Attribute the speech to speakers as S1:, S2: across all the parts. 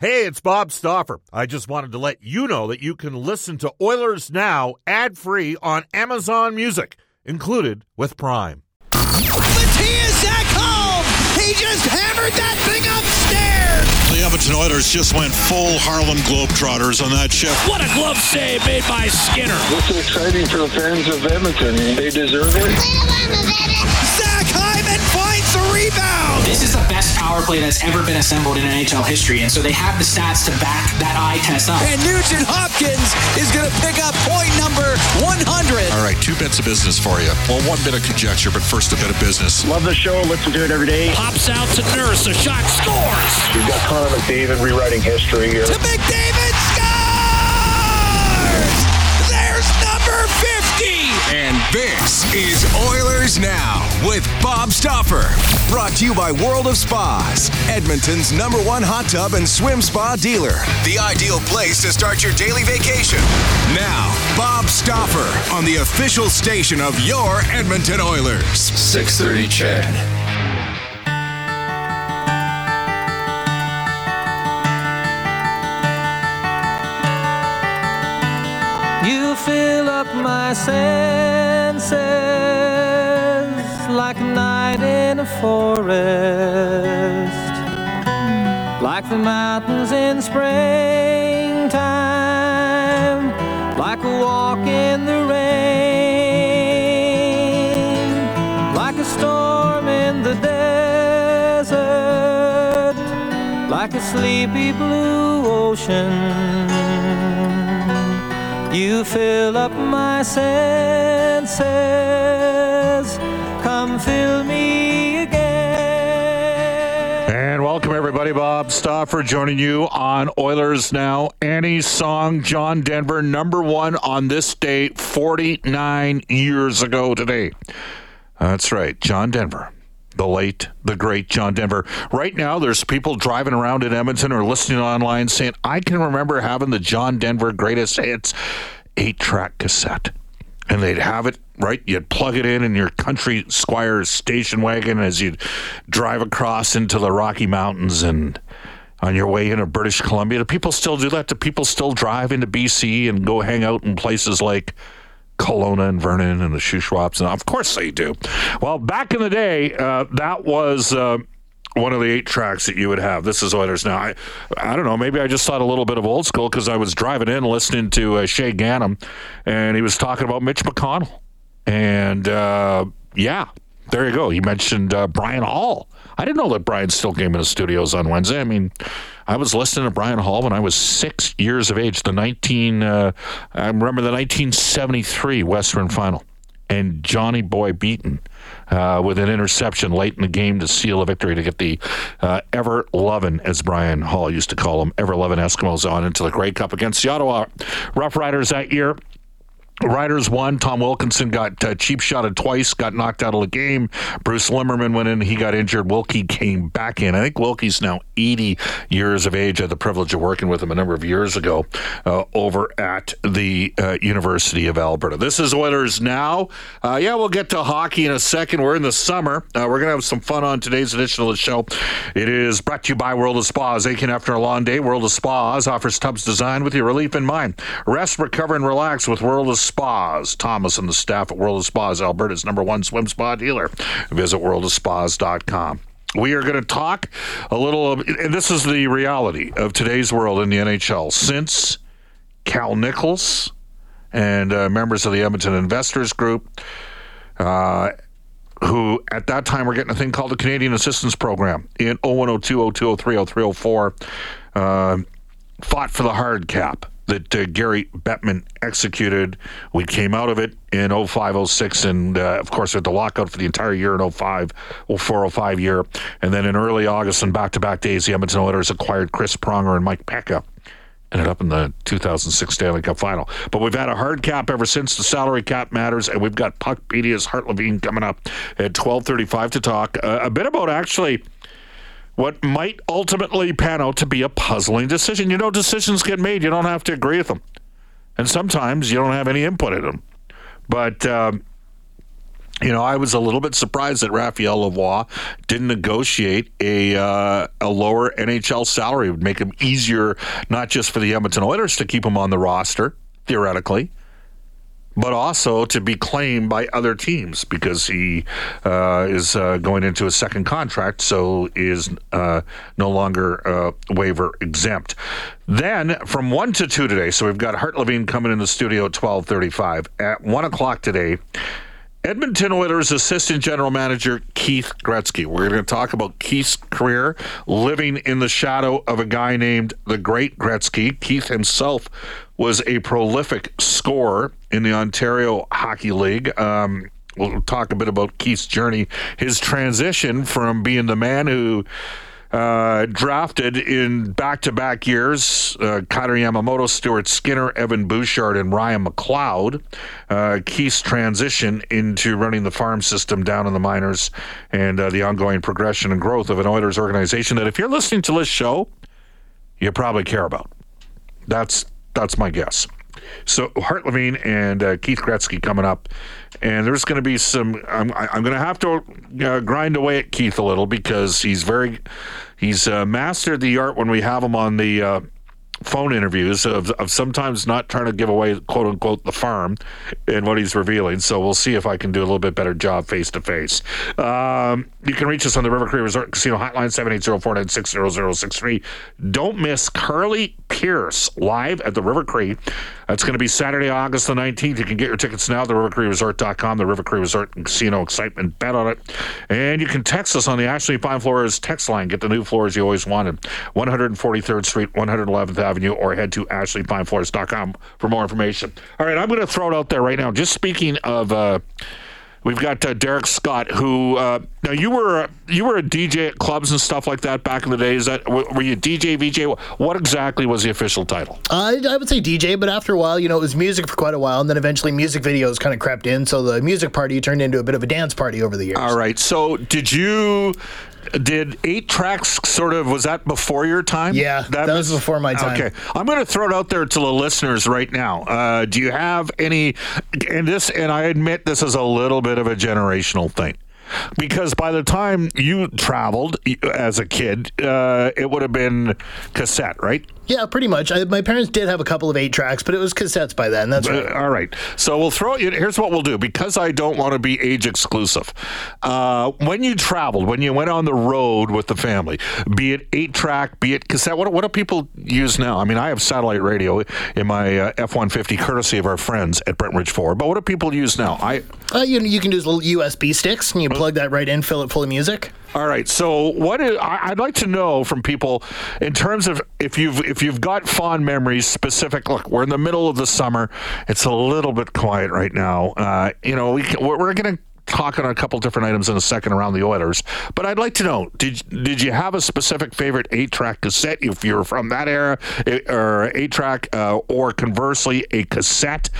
S1: Hey, it's Bob Stauffer. I just wanted to let you know that you can listen to Oilers Now ad free on Amazon Music, included with Prime.
S2: Mattias Ekholm! He just hammered that thing upstairs!
S3: The Edmonton Oilers just went full Harlem Globetrotters on that shift.
S4: What a glove save made by Skinner.
S5: This is exciting for the fans of Edmonton. They deserve it.
S2: Zach Hyman finds the rebound!
S6: This is the best power play that's ever been assembled in NHL history, and so they have the stats to back that eye test up.
S2: And Nugent Hopkins is going to pick up point number 100.
S3: All right, two bits of business for you. Well, one bit of conjecture, but first a bit of business.
S5: Love the show. Listen to it every day.
S4: Pops out to Nurse. A shot scores.
S5: We've got Connor McDavid rewriting history here.
S2: To McDavid
S7: And this is Oilers Now with Bob Stauffer. Brought to you by World of Spas, Edmonton's number one hot tub and swim spa dealer. The ideal place to start your daily vacation. Now, Bob Stauffer on the official station of your Edmonton Oilers.
S8: 630
S9: CHED. Up my senses like a night in a forest, like the mountains in springtime, like a walk in the rain, like a storm in the desert, like a sleepy blue ocean. You fill up my senses. Come fill me again.
S1: And welcome, everybody. Bob Stauffer joining you on Oilers Now. Annie's song, John Denver, number one on this date 49 years ago today. That's right, John Denver. The late, the great John Denver. Right now, there's people driving around in Edmonton or listening online saying, I can remember having the John Denver greatest hits eight track cassette. And they'd have it right. You'd plug it in in your country squire's station wagon as you'd drive across into the Rocky Mountains and on your way into British Columbia. Do people still do that? Do people still drive into BC and go hang out in places like Kelowna and Vernon and the Shuswaps? And of course they do. Well, back in the day, uh, that was. Uh, one of the eight tracks that you would have. This is Oilers now. I, I don't know. Maybe I just thought a little bit of old school because I was driving in listening to uh, Shaye Ganam, and he was talking about Mitch McConnell. And uh, yeah, there you go. He mentioned uh, Brian Hall. I didn't know that Brian still came in the studios on Wednesday. I mean, I was listening to Brian Hall when I was six years of age. The 19, uh, I remember the 1973 Western Final, and Johnny Boy Beaton uh, with an interception late in the game to seal a victory to get the uh, ever loving, as Brian Hall used to call them, ever loving Eskimos on into the Grey Cup against the Ottawa Rough Riders that year. Riders won. Tom Wilkinson got uh, cheap shotted twice, got knocked out of the game. Bruce Lemmerman went in. He got injured. Wilkie came back in. I think Wilkie's now 80 years of age. I had the privilege of working with him a number of years ago uh, over at the uh, University of Alberta. This is Oilers Now. Uh, yeah, we'll get to hockey in a second. We're in the summer. Uh, we're going to have some fun on today's edition of the show. It is brought to you by World of Spas. Aching after a long day, World of Spas offers tubs designed with your relief in mind. Rest, recover, and relax with World of Spas. Thomas and the staff at World of Spas, Alberta's number one swim spa dealer. Visit worldofspas.com. We are going to talk a little, and this is the reality of today's world in the NHL. Since Cal Nichols and uh, members of the Edmonton Investors Group, uh, who at that time were getting a thing called the Canadian Assistance Program in 0102, 0203, 0304, uh, fought for the hard cap that uh, Gary Bettman executed. We came out of it in 05, 06, and uh, of course, with the lockout for the entire year in 05, 04, 05 year. And then in early August and back to back days, the Edmonton Oilers acquired Chris Pronger and Mike Peca. Ended up in the 2006 Stanley Cup final. But we've had a hard cap ever since. The salary cap matters, and we've got Puckpedia's Hart Levine coming up at 12:35 to talk uh, a bit about actually what might ultimately pan out to be a puzzling decision. You know, decisions get made. You don't have to agree with them. And sometimes you don't have any input in them. But um, you know, I was a little bit surprised that Raphael Lavoie didn't negotiate a uh, a lower NHL salary. It would make him easier, not just for the Edmonton Oilers to keep him on the roster theoretically, but also to be claimed by other teams because he uh, is uh, going into a second contract, so is uh, no longer uh, waiver exempt. Then from one to two today, so we've got Hart Levine coming in the studio at twelve thirty-five at one o'clock today. Edmonton Oilers assistant general manager Keith Gretzky. We're going to talk about Keith's career living in the shadow of a guy named the Great Gretzky. Keith himself was a prolific scorer in the Ontario Hockey League. Um, we'll talk a bit about Keith's journey, his transition from being the man who uh, drafted in back-to-back years, uh, Kailer Yamamoto, Stuart Skinner, Evan Bouchard, and Ryan McLeod. Uh, Keith's transition into running the farm system down in the minors and uh, the ongoing progression and growth of an Oilers organization that, if you're listening to this show, you probably care about. That's that's my guess. So Hart Levine and uh, Keith Gretzky coming up, and there's going to be some. I'm, I'm going to have to uh, grind away at Keith a little because he's very, he's uh, mastered the art when we have him on the uh, phone interviews of, of sometimes not trying to give away quote unquote the farm and what he's revealing. So we'll see if I can do a little bit better job face to face. You can reach us on the River Cree Resort Casino Hotline 780-496-0063. Don't miss Carly Pearce live at the River Cree. That's going to be Saturday, August the 19th. You can get your tickets now at the rivercreeresort.com, the River Cree Resort Casino Excitement. Bet on it. And you can text us on the Ashley Fine Floors text line. Get the new floors you always wanted. 143rd Street, 111th Avenue, or head to ashleyfinefloors.com for more information. All right, I'm going to throw it out there right now. Just speaking of... Uh, We've got uh, Derek Scott, who uh, now you were you were a DJ at clubs and stuff like that back in the day. Is that were you DJ VJ? What exactly was the official title?
S10: Uh, I would say DJ, but after a while, you know, it was music for quite a while, and then eventually music videos kind of crept in. So the music party turned into a bit of a dance party over the years.
S1: All right. So did you? Did eight tracks sort of was that before your time?
S10: Yeah, that, that was before my time.
S1: Okay, I'm going to throw it out there to the listeners right now. Uh, do you have any? And this, and I admit this is a little bit of a generational thing because by the time you traveled as a kid, uh, it would have been cassette, right?
S10: Yeah, pretty much. I, my parents did have a couple of eight tracks, but it was cassettes by then. That's right.
S1: Uh, all right. So we'll throw you. Here's what we'll do because I don't want to be age exclusive. Uh, when you traveled, when you went on the road with the family, be it eight track, be it cassette, what, what do people use now? I mean, I have satellite radio in my uh, F 150, courtesy of our friends at Brentridge Ford, but what do people use now? I
S10: uh, you, you can use little USB sticks and you plug that right in, fill it full of music.
S1: All right. So, what is, I, would like to know from people in terms of if you've if you've got fond memories, specific. Look, we're in the middle of the summer. It's a little bit quiet right now. Uh, you know, we we're going to talk on a couple different items in a second around the Oilers. But I'd like to know did did you have a specific favorite eight track cassette if you're from that era, eh, or eight track, uh, or conversely a cassette,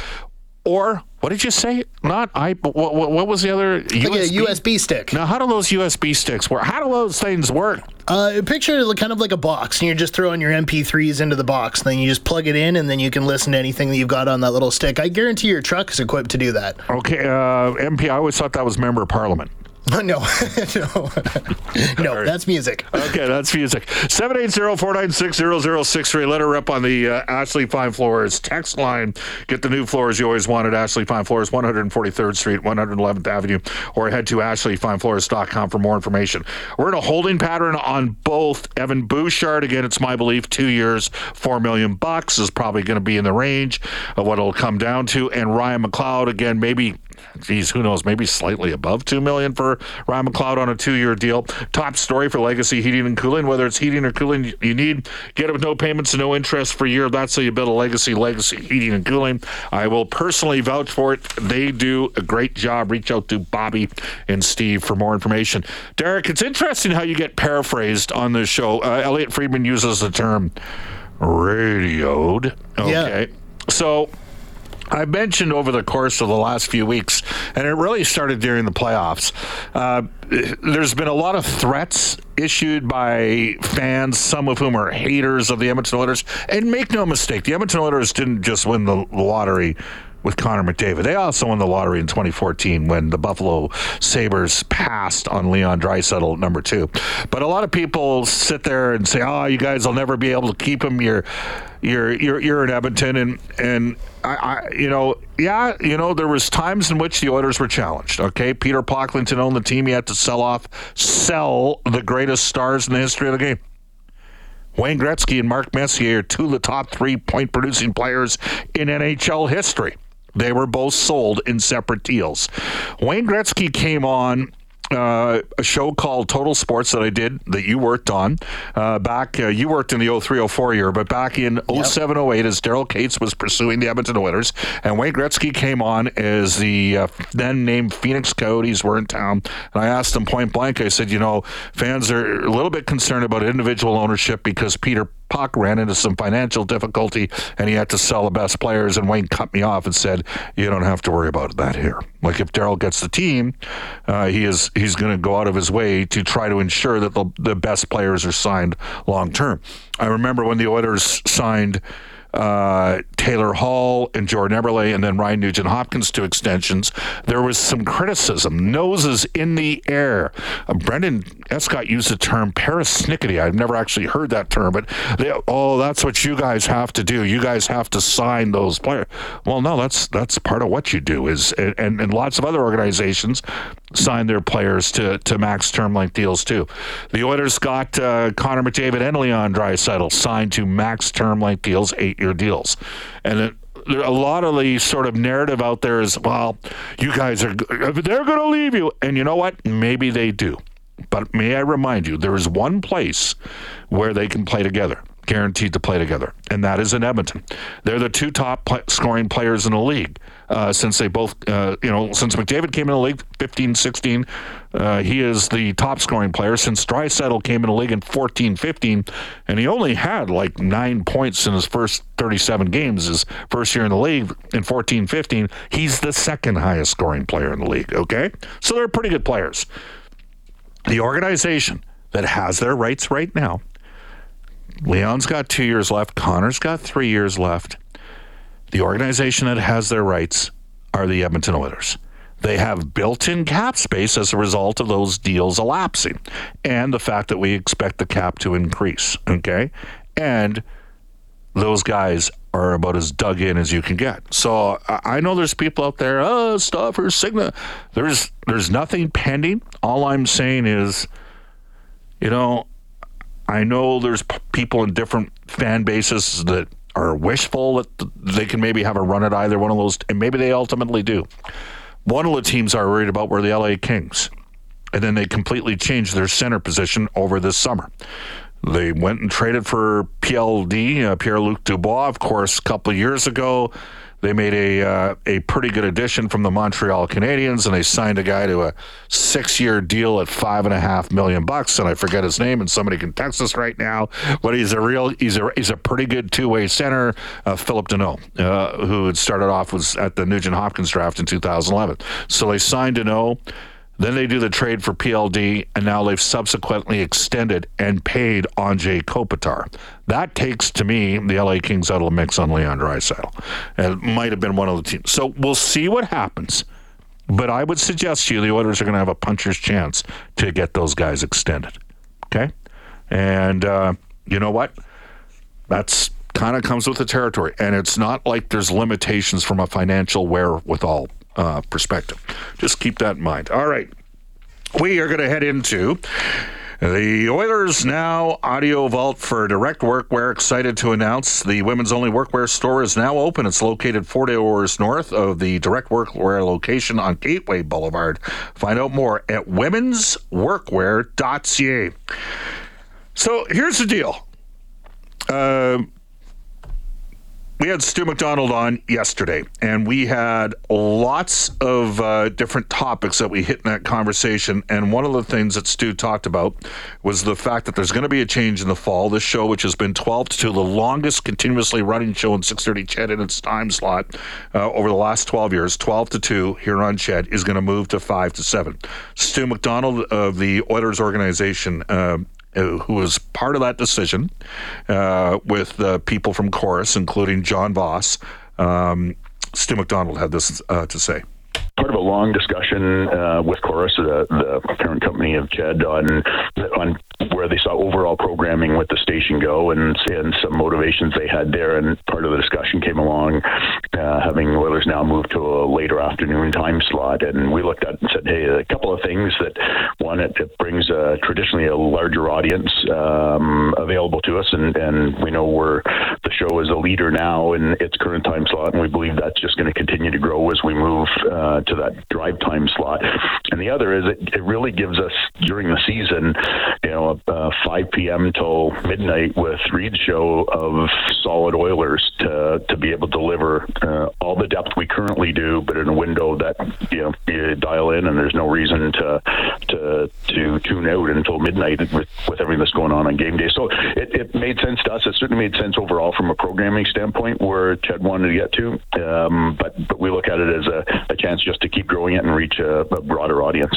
S1: or what did you say? Not I. What, what, what was the other?
S10: USB? Yeah, USB stick.
S1: Now, how do those USB sticks work? How do those things work?
S10: Uh, picture it kind of like a box, and you're just throwing your MP3s into the box. Then you just plug it in, and then you can listen to anything that you've got on that little stick. I guarantee your truck is equipped to do that.
S1: Okay, uh, MP. I always thought that was member of Parliament.
S10: no, no, no. That's music.
S1: Okay, that's music. 780-496-0063. Let her up on the uh, Ashley Fine Floors text line. Get the new floors you always wanted. Ashley Fine Floors, 143rd Street, 111th Avenue, or head to ashleyfinefloors.com for more information. We're in a holding pattern on both Evan Bouchard. Again, it's my belief two years, four million bucks is probably going to be in the range of what it'll come down to. And Ryan McLeod, again, maybe geez, who knows, maybe slightly above two million for Ryan McLeod on a two-year deal. Top story for Legacy Heating and Cooling, whether it's heating or cooling you need, get it with no payments and no interest for a year. That's how you build a legacy. Legacy Heating and Cooling. I will personally vouch for it. They do a great job. Reach out to Bobby and Steve for more information. Derek, it's interesting how you get paraphrased on this show. Uh, Elliotte Friedman uses the term radioed. Okay. Yeah. So I mentioned over the course of the last few weeks, and it really started during the playoffs. Uh, there's been a lot of threats issued by fans, some of whom are haters of the Edmonton Oilers. And make no mistake, the Edmonton Oilers didn't just win the lottery with Connor McDavid. They also won the lottery in 2014 when the Buffalo Sabres passed on Leon Draisaitl at number two. But a lot of people sit there and say, "Oh, you guys will never be able to keep him. You're, you're, you're, you're in Edmonton." And and I, I, you know, yeah, you know, there was times in which the Oilers were challenged. Okay, Peter Pocklington owned the team. He had to sell off, sell the greatest stars in the history of the game. Wayne Gretzky and Mark Messier are two of the top three point producing players in NHL history. They were both sold in separate deals. Wayne Gretzky came on uh, a show called Total Sports that I did that you worked on uh, back. Uh, you worked in the 03 04 year, but back in 07 08 as Daryl Katz was pursuing the Edmonton Oilers, and Wayne Gretzky came on as the uh, then named Phoenix Coyotes were in town. And I asked him point blank, I said, you know, fans are a little bit concerned about individual ownership because Peter Puck ran into some financial difficulty and he had to sell the best players. And Wayne cut me off and said, "You don't have to worry about that here. Like if Daryl gets the team, uh, he is he's going to go out of his way to try to ensure that the the best players are signed long term." I remember when the Oilers signed uh, Taylor Hall and Jordan Eberle, and then Ryan Nugent Hopkins to extensions, there was some criticism. Noses in the air. Uh, Brendan Escott used the term parasnickety. I've never actually heard that term, but they, oh, that's what you guys have to do. You guys have to sign those players. Well, no, that's that's part of what you do. Is and and lots of other organizations sign their players to to max term length deals too. The Oilers got uh, Connor McDavid and Leon Draisaitl signed to max term length deals, eight year deals, and it, a lot of the sort of narrative out there is, well, you guys are they're going to leave you, and you know what? Maybe they do. But may I remind you, there is one place where they can play together, guaranteed to play together, and that is in Edmonton. They're the two top pl- scoring players in the league uh, since they both, uh, you know, since McDavid came in the league 15 16. Uh, he is the top scoring player since Draisaitl came in the league in 14 15, and he only had like nine points in his first 37 games, his first year in the league in 14 15. He's the second highest scoring player in the league, okay? So they're pretty good players. The organization that has their rights right now, Leon's got two years left, Connor's got three years left. The organization that has their rights are the Edmonton Oilers. They have built in cap space as a result of those deals elapsing and the fact that we expect the cap to increase. Okay. And those guys are about as dug in as you can get. So I know there's people out there, oh, Stauffer, Cigna. There's there's nothing pending. All I'm saying is, you know, I know there's p- people in different fan bases that are wishful that they can maybe have a run at either one of those, and maybe they ultimately do. One of the teams are worried about were the LA Kings, and then they completely changed their center position over this summer. They went and traded for PLD, uh, Pierre Luc Dubois, of course, a couple years ago. They made a uh, a pretty good addition from the Montreal Canadiens, and they signed a guy to a six year deal at five and a half million bucks. And I forget his name, and somebody can text us right now. But he's a real he's a he's a pretty good two way center, uh, Phillip Danault, uh, who had started off was at the Nugent Hopkins draft in 2011. So they signed Danault. Then they do the trade for PLD, and now they've subsequently extended and paid Anze Kopitar. That takes, to me, the LA Kings out of the mix on Leon Draisaitl. And it might have been one of the teams. So we'll see what happens. But I would suggest to you the Oilers are going to have a puncher's chance to get those guys extended. Okay? And uh, you know what? That's kind of comes with the territory. And it's not like there's limitations from a financial wherewithal uh, perspective. Just keep that in mind. All right. We are going to head into the Oilers now audio vault for direct workwear. Excited to announce the women's only workwear store is now open. It's located 40 hours north of the direct workwear location on Gateway Boulevard. Find out more at womensworkwear.ca. So here's the deal. Uh, we had Stu McDonald on yesterday, and we had lots of uh, different topics that we hit in that conversation. And one of the things that Stu talked about was the fact that there's going to be a change in the fall. This show, which has been 12 to 2, the longest continuously running show in 630 CHED in its time slot uh, over the last 12 years, 12 to 2 here on CHED, is going to move to 5 to 7. Stu McDonald of the Oilers organization uh, who was part of that decision uh, with the people from Corus, including John Voss. Um, Stu McDonald had this uh, to say
S11: part of a long discussion uh, with Corus, the, the parent company of CHED, on on where programming with the station go and and some motivations they had there. And part of the discussion came along, uh, having Oilers now moved to a later afternoon time slot. And we looked at and said, hey, a couple of things that one, it, it brings a, traditionally a larger audience um, available to us, and and we know we're the show is a leader now in its current time slot, and we believe that's just going to continue to grow as we move uh, to that drive time slot. And the other is it, it really gives us during the season, you know, uh, 5 p.m. till midnight with Reed's show of solid Oilers to to be able to deliver uh, all the depth we currently do, but in a window that you know you dial in, and there's no reason to to tune out until midnight with, with everything that's going on on game day. So it, it made sense to us. It certainly made sense overall from a programming standpoint where CHED wanted to get to, um, but but we look at it as a, a chance just to keep growing it and reach a, a broader audience.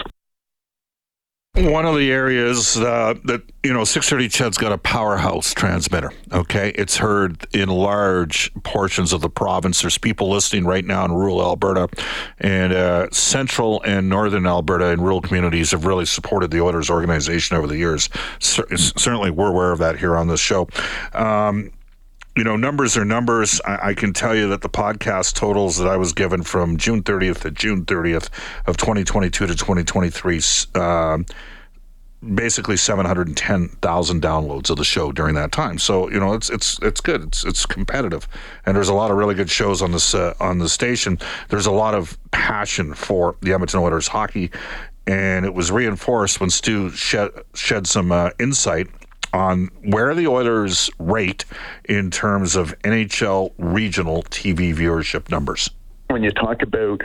S1: One of the areas uh, that, you know, 630 CHED's got a powerhouse transmitter, okay? It's heard in large portions of the province. There's people listening right now in rural Alberta, and uh, central and northern Alberta and rural communities have really supported the Oilers organization over the years. certainly, we're aware of that here on this show. Um, you know, numbers are numbers. I, I, can tell you that the podcast totals that I was given from June 30th to June 30th of 2022 to 2023, uh, basically 710,000 downloads of the show during that time. So you know, it's it's it's good. It's it's competitive, and there's a lot of really good shows on this uh, on the station. There's a lot of passion for the Edmonton Oilers hockey, and it was reinforced when Stu shed shed some uh, insight on where the Oilers rate in terms of NHL regional TV viewership numbers
S11: when you talk about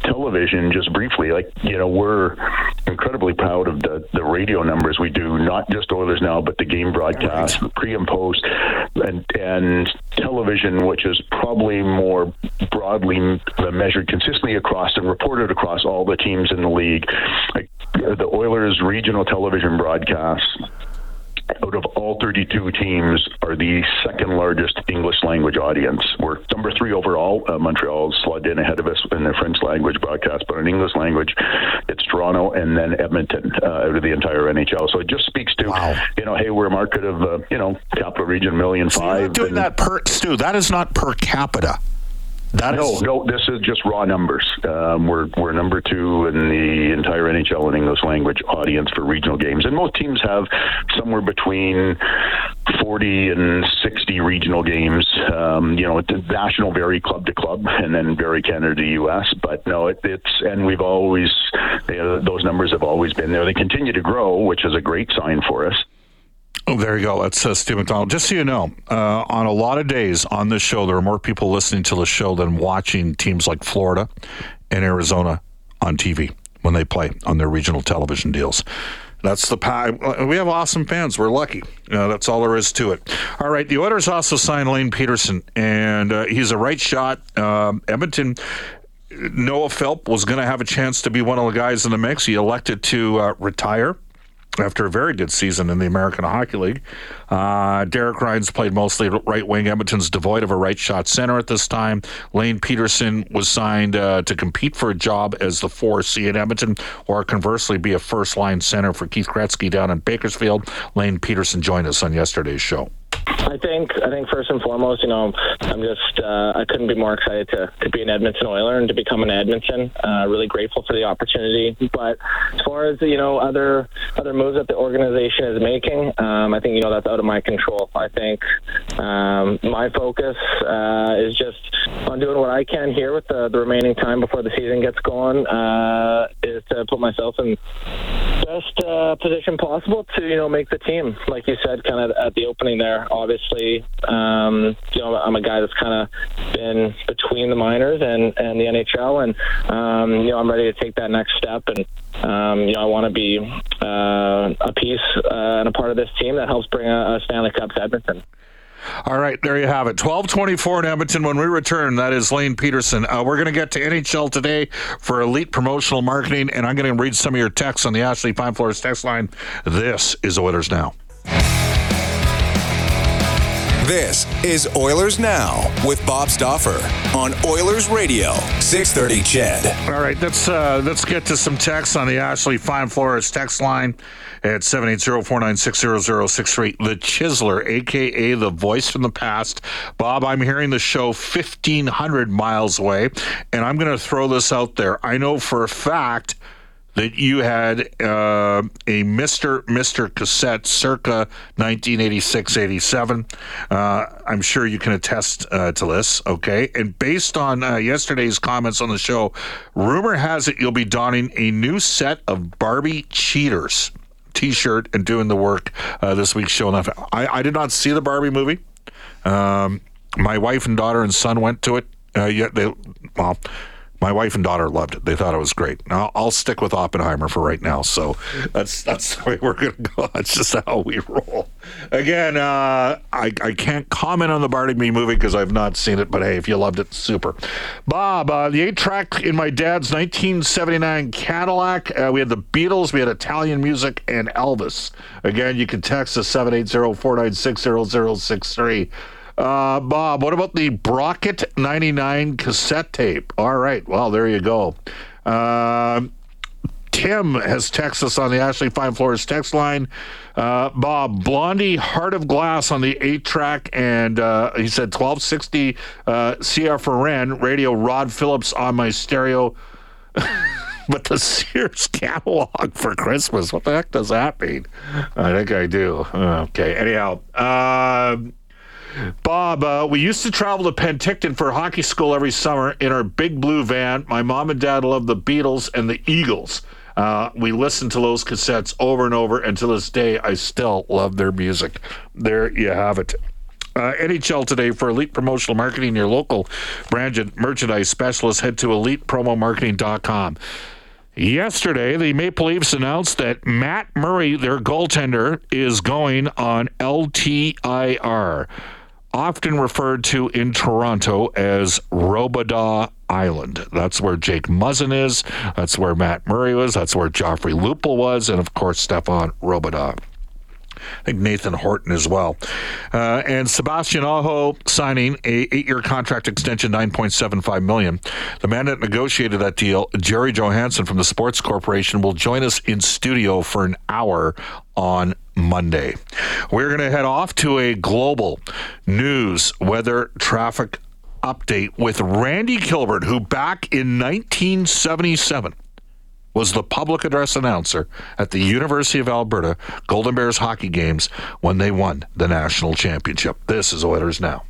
S11: television, just briefly, like you know, we're incredibly proud of the the radio numbers we do, not just Oilers now, but the game broadcast, right. pre and post, and and television, which is probably more broadly uh, measured consistently across and reported across all the teams in the league. Like the Oilers regional television broadcasts out of all 32 teams, are the second largest English language audience. We're number three overall. Uh, Montreal slid in ahead of us in the French language broadcast, but in English language, it's Toronto and then Edmonton uh, out of the entire NHL. So it just speaks to, wow. you know, hey, we're a market of, uh, you know, capital region million five.
S1: doing and, that per Stu. That is not per capita.
S11: That no, is... no. This is just raw numbers. Um, we're we're number two in the entire NHL and English language audience for regional games, and most teams have somewhere between forty and sixty regional games. Um, you know, it's national vary club to club, and then vary Canada to U.S. But no, it, it's and we've always you know, those numbers have always been there. They continue to grow, which is a great sign for us.
S1: Oh, there you go. That's uh, Steve McDonald. Just so you know, uh, on a lot of days on this show, there are more people listening to the show than watching teams like Florida and Arizona on TV when they play on their regional television deals. That's the pie. We have awesome fans. We're lucky. Uh, that's all there is to it. All right. The Oilers also signed Lane Pederson, and uh, he's a right shot. Um, Edmonton Noah Philp was going to have a chance to be one of the guys in the mix. He elected to uh, retire after a very good season in the American Hockey League. Uh, Derek Ryan's played mostly right wing. Edmonton's devoid of a right shot center at this time. Lane Pederson was signed uh, to compete for a job as the 4C in Edmonton, or conversely, be a first line center for Keith Gretzky down in Bakersfield. Lane Pederson joined us on yesterday's show.
S12: I think I think first and foremost, you know, I'm just uh, I couldn't be more excited to, to be an Edmonton Oiler and to become an Edmonton. Uh, really grateful for the opportunity. But as far as you know, other other moves that the organization is making, um, I think you know that's out of my control. I think um, my focus uh, is just on doing what I can here with the, the remaining time before the season gets going. Uh, is to put myself in best uh, position possible to you know make the team, like you said, kind of at the opening there obviously, um, you know, I'm a guy that's kind of been between the minors and, and the NHL, and um, you know, I'm ready to take that next step. And um, you know, I want to be uh, a piece uh, and a part of this team that helps bring a, a Stanley Cup to Edmonton.
S1: All right, there you have it. 1224 in Edmonton. When we return, that is Lane Pederson. Uh, we're going to get to NHL today for elite promotional marketing, and I'm going to read some of your texts on the Ashley Fine Floors text line. This is Oilers Now.
S7: This is Oilers Now with Bob Stauffer on Oilers Radio, 630 CHED.
S1: All right, let's uh, let's get to some text on the Ashley Fine Floors text line at 780-496-0063. The Chiseler, a.k.a. the voice from the past. Bob, I'm hearing the show 1,500 miles away, and I'm going to throw this out there. I know for a fact – that you had uh, a Mr. Mr. cassette circa 1986-87. Uh, I'm sure you can attest uh, to this, okay? And based on uh, yesterday's comments on the show, rumor has it you'll be donning a new set of Barbie cheaters T-shirt and doing the work uh, this week's show. I, I did not see the Barbie movie. Um, my wife and daughter and son went to it. Uh, yet they well my wife and daughter loved it. They thought it was great. I'll, I'll stick with Oppenheimer for right now. So that's that's the way we're going to go. That's just how we roll. Again, uh, I, I can't comment on the Barney Barnaby movie because I've not seen it. But hey, if you loved it, super. Bob, uh, the eight track in my dad's 1979 Cadillac. Uh, we had the Beatles, we had Italian music, and Elvis. Again, you can text us 780 496 0063. Uh, Bob, what about the Brocket 99 cassette tape? All right. Well, there you go. Uh, Tim has texted us on the Ashley Fine Floors text line. Uh, Bob, Blondie Heart of Glass on the 8 track, and uh, he said 1260 uh, CFRN radio Rod Phillips on my stereo. but the Sears catalog for Christmas, what the heck does that mean? I think I do. Okay. Anyhow, uh, Bob, uh, we used to travel to Penticton for hockey school every summer in our big blue van. My mom and dad loved the Beatles and the Eagles. Uh, we listened to those cassettes over and over, and to this day, I still love their music. There you have it. Uh, NHL today for elite promotional marketing. Your local branded merchandise specialist. Head to elitepromomarketing.com. Yesterday, the Maple Leafs announced that Matt Murray, their goaltender, is going on LTIR often referred to in Toronto as Robidas Island. That's where Jake Muzzin is. That's where Matt Murray was. That's where Joffrey Lupul was. And of course, Stéphane Robidas. I think Nathan Horton as well. Uh, and Sebastian Aho signing a eight-year contract extension, nine point seven five million. The man that negotiated that deal, Gerry Johannson from the Sports Corporation, will join us in studio for an hour on Monday. We're going to head off to a global news weather traffic update with Randy Kilburn, who back in 1977 was the public address announcer at the University of Alberta Golden Bears hockey games when they won the national championship. This is Oilers Now.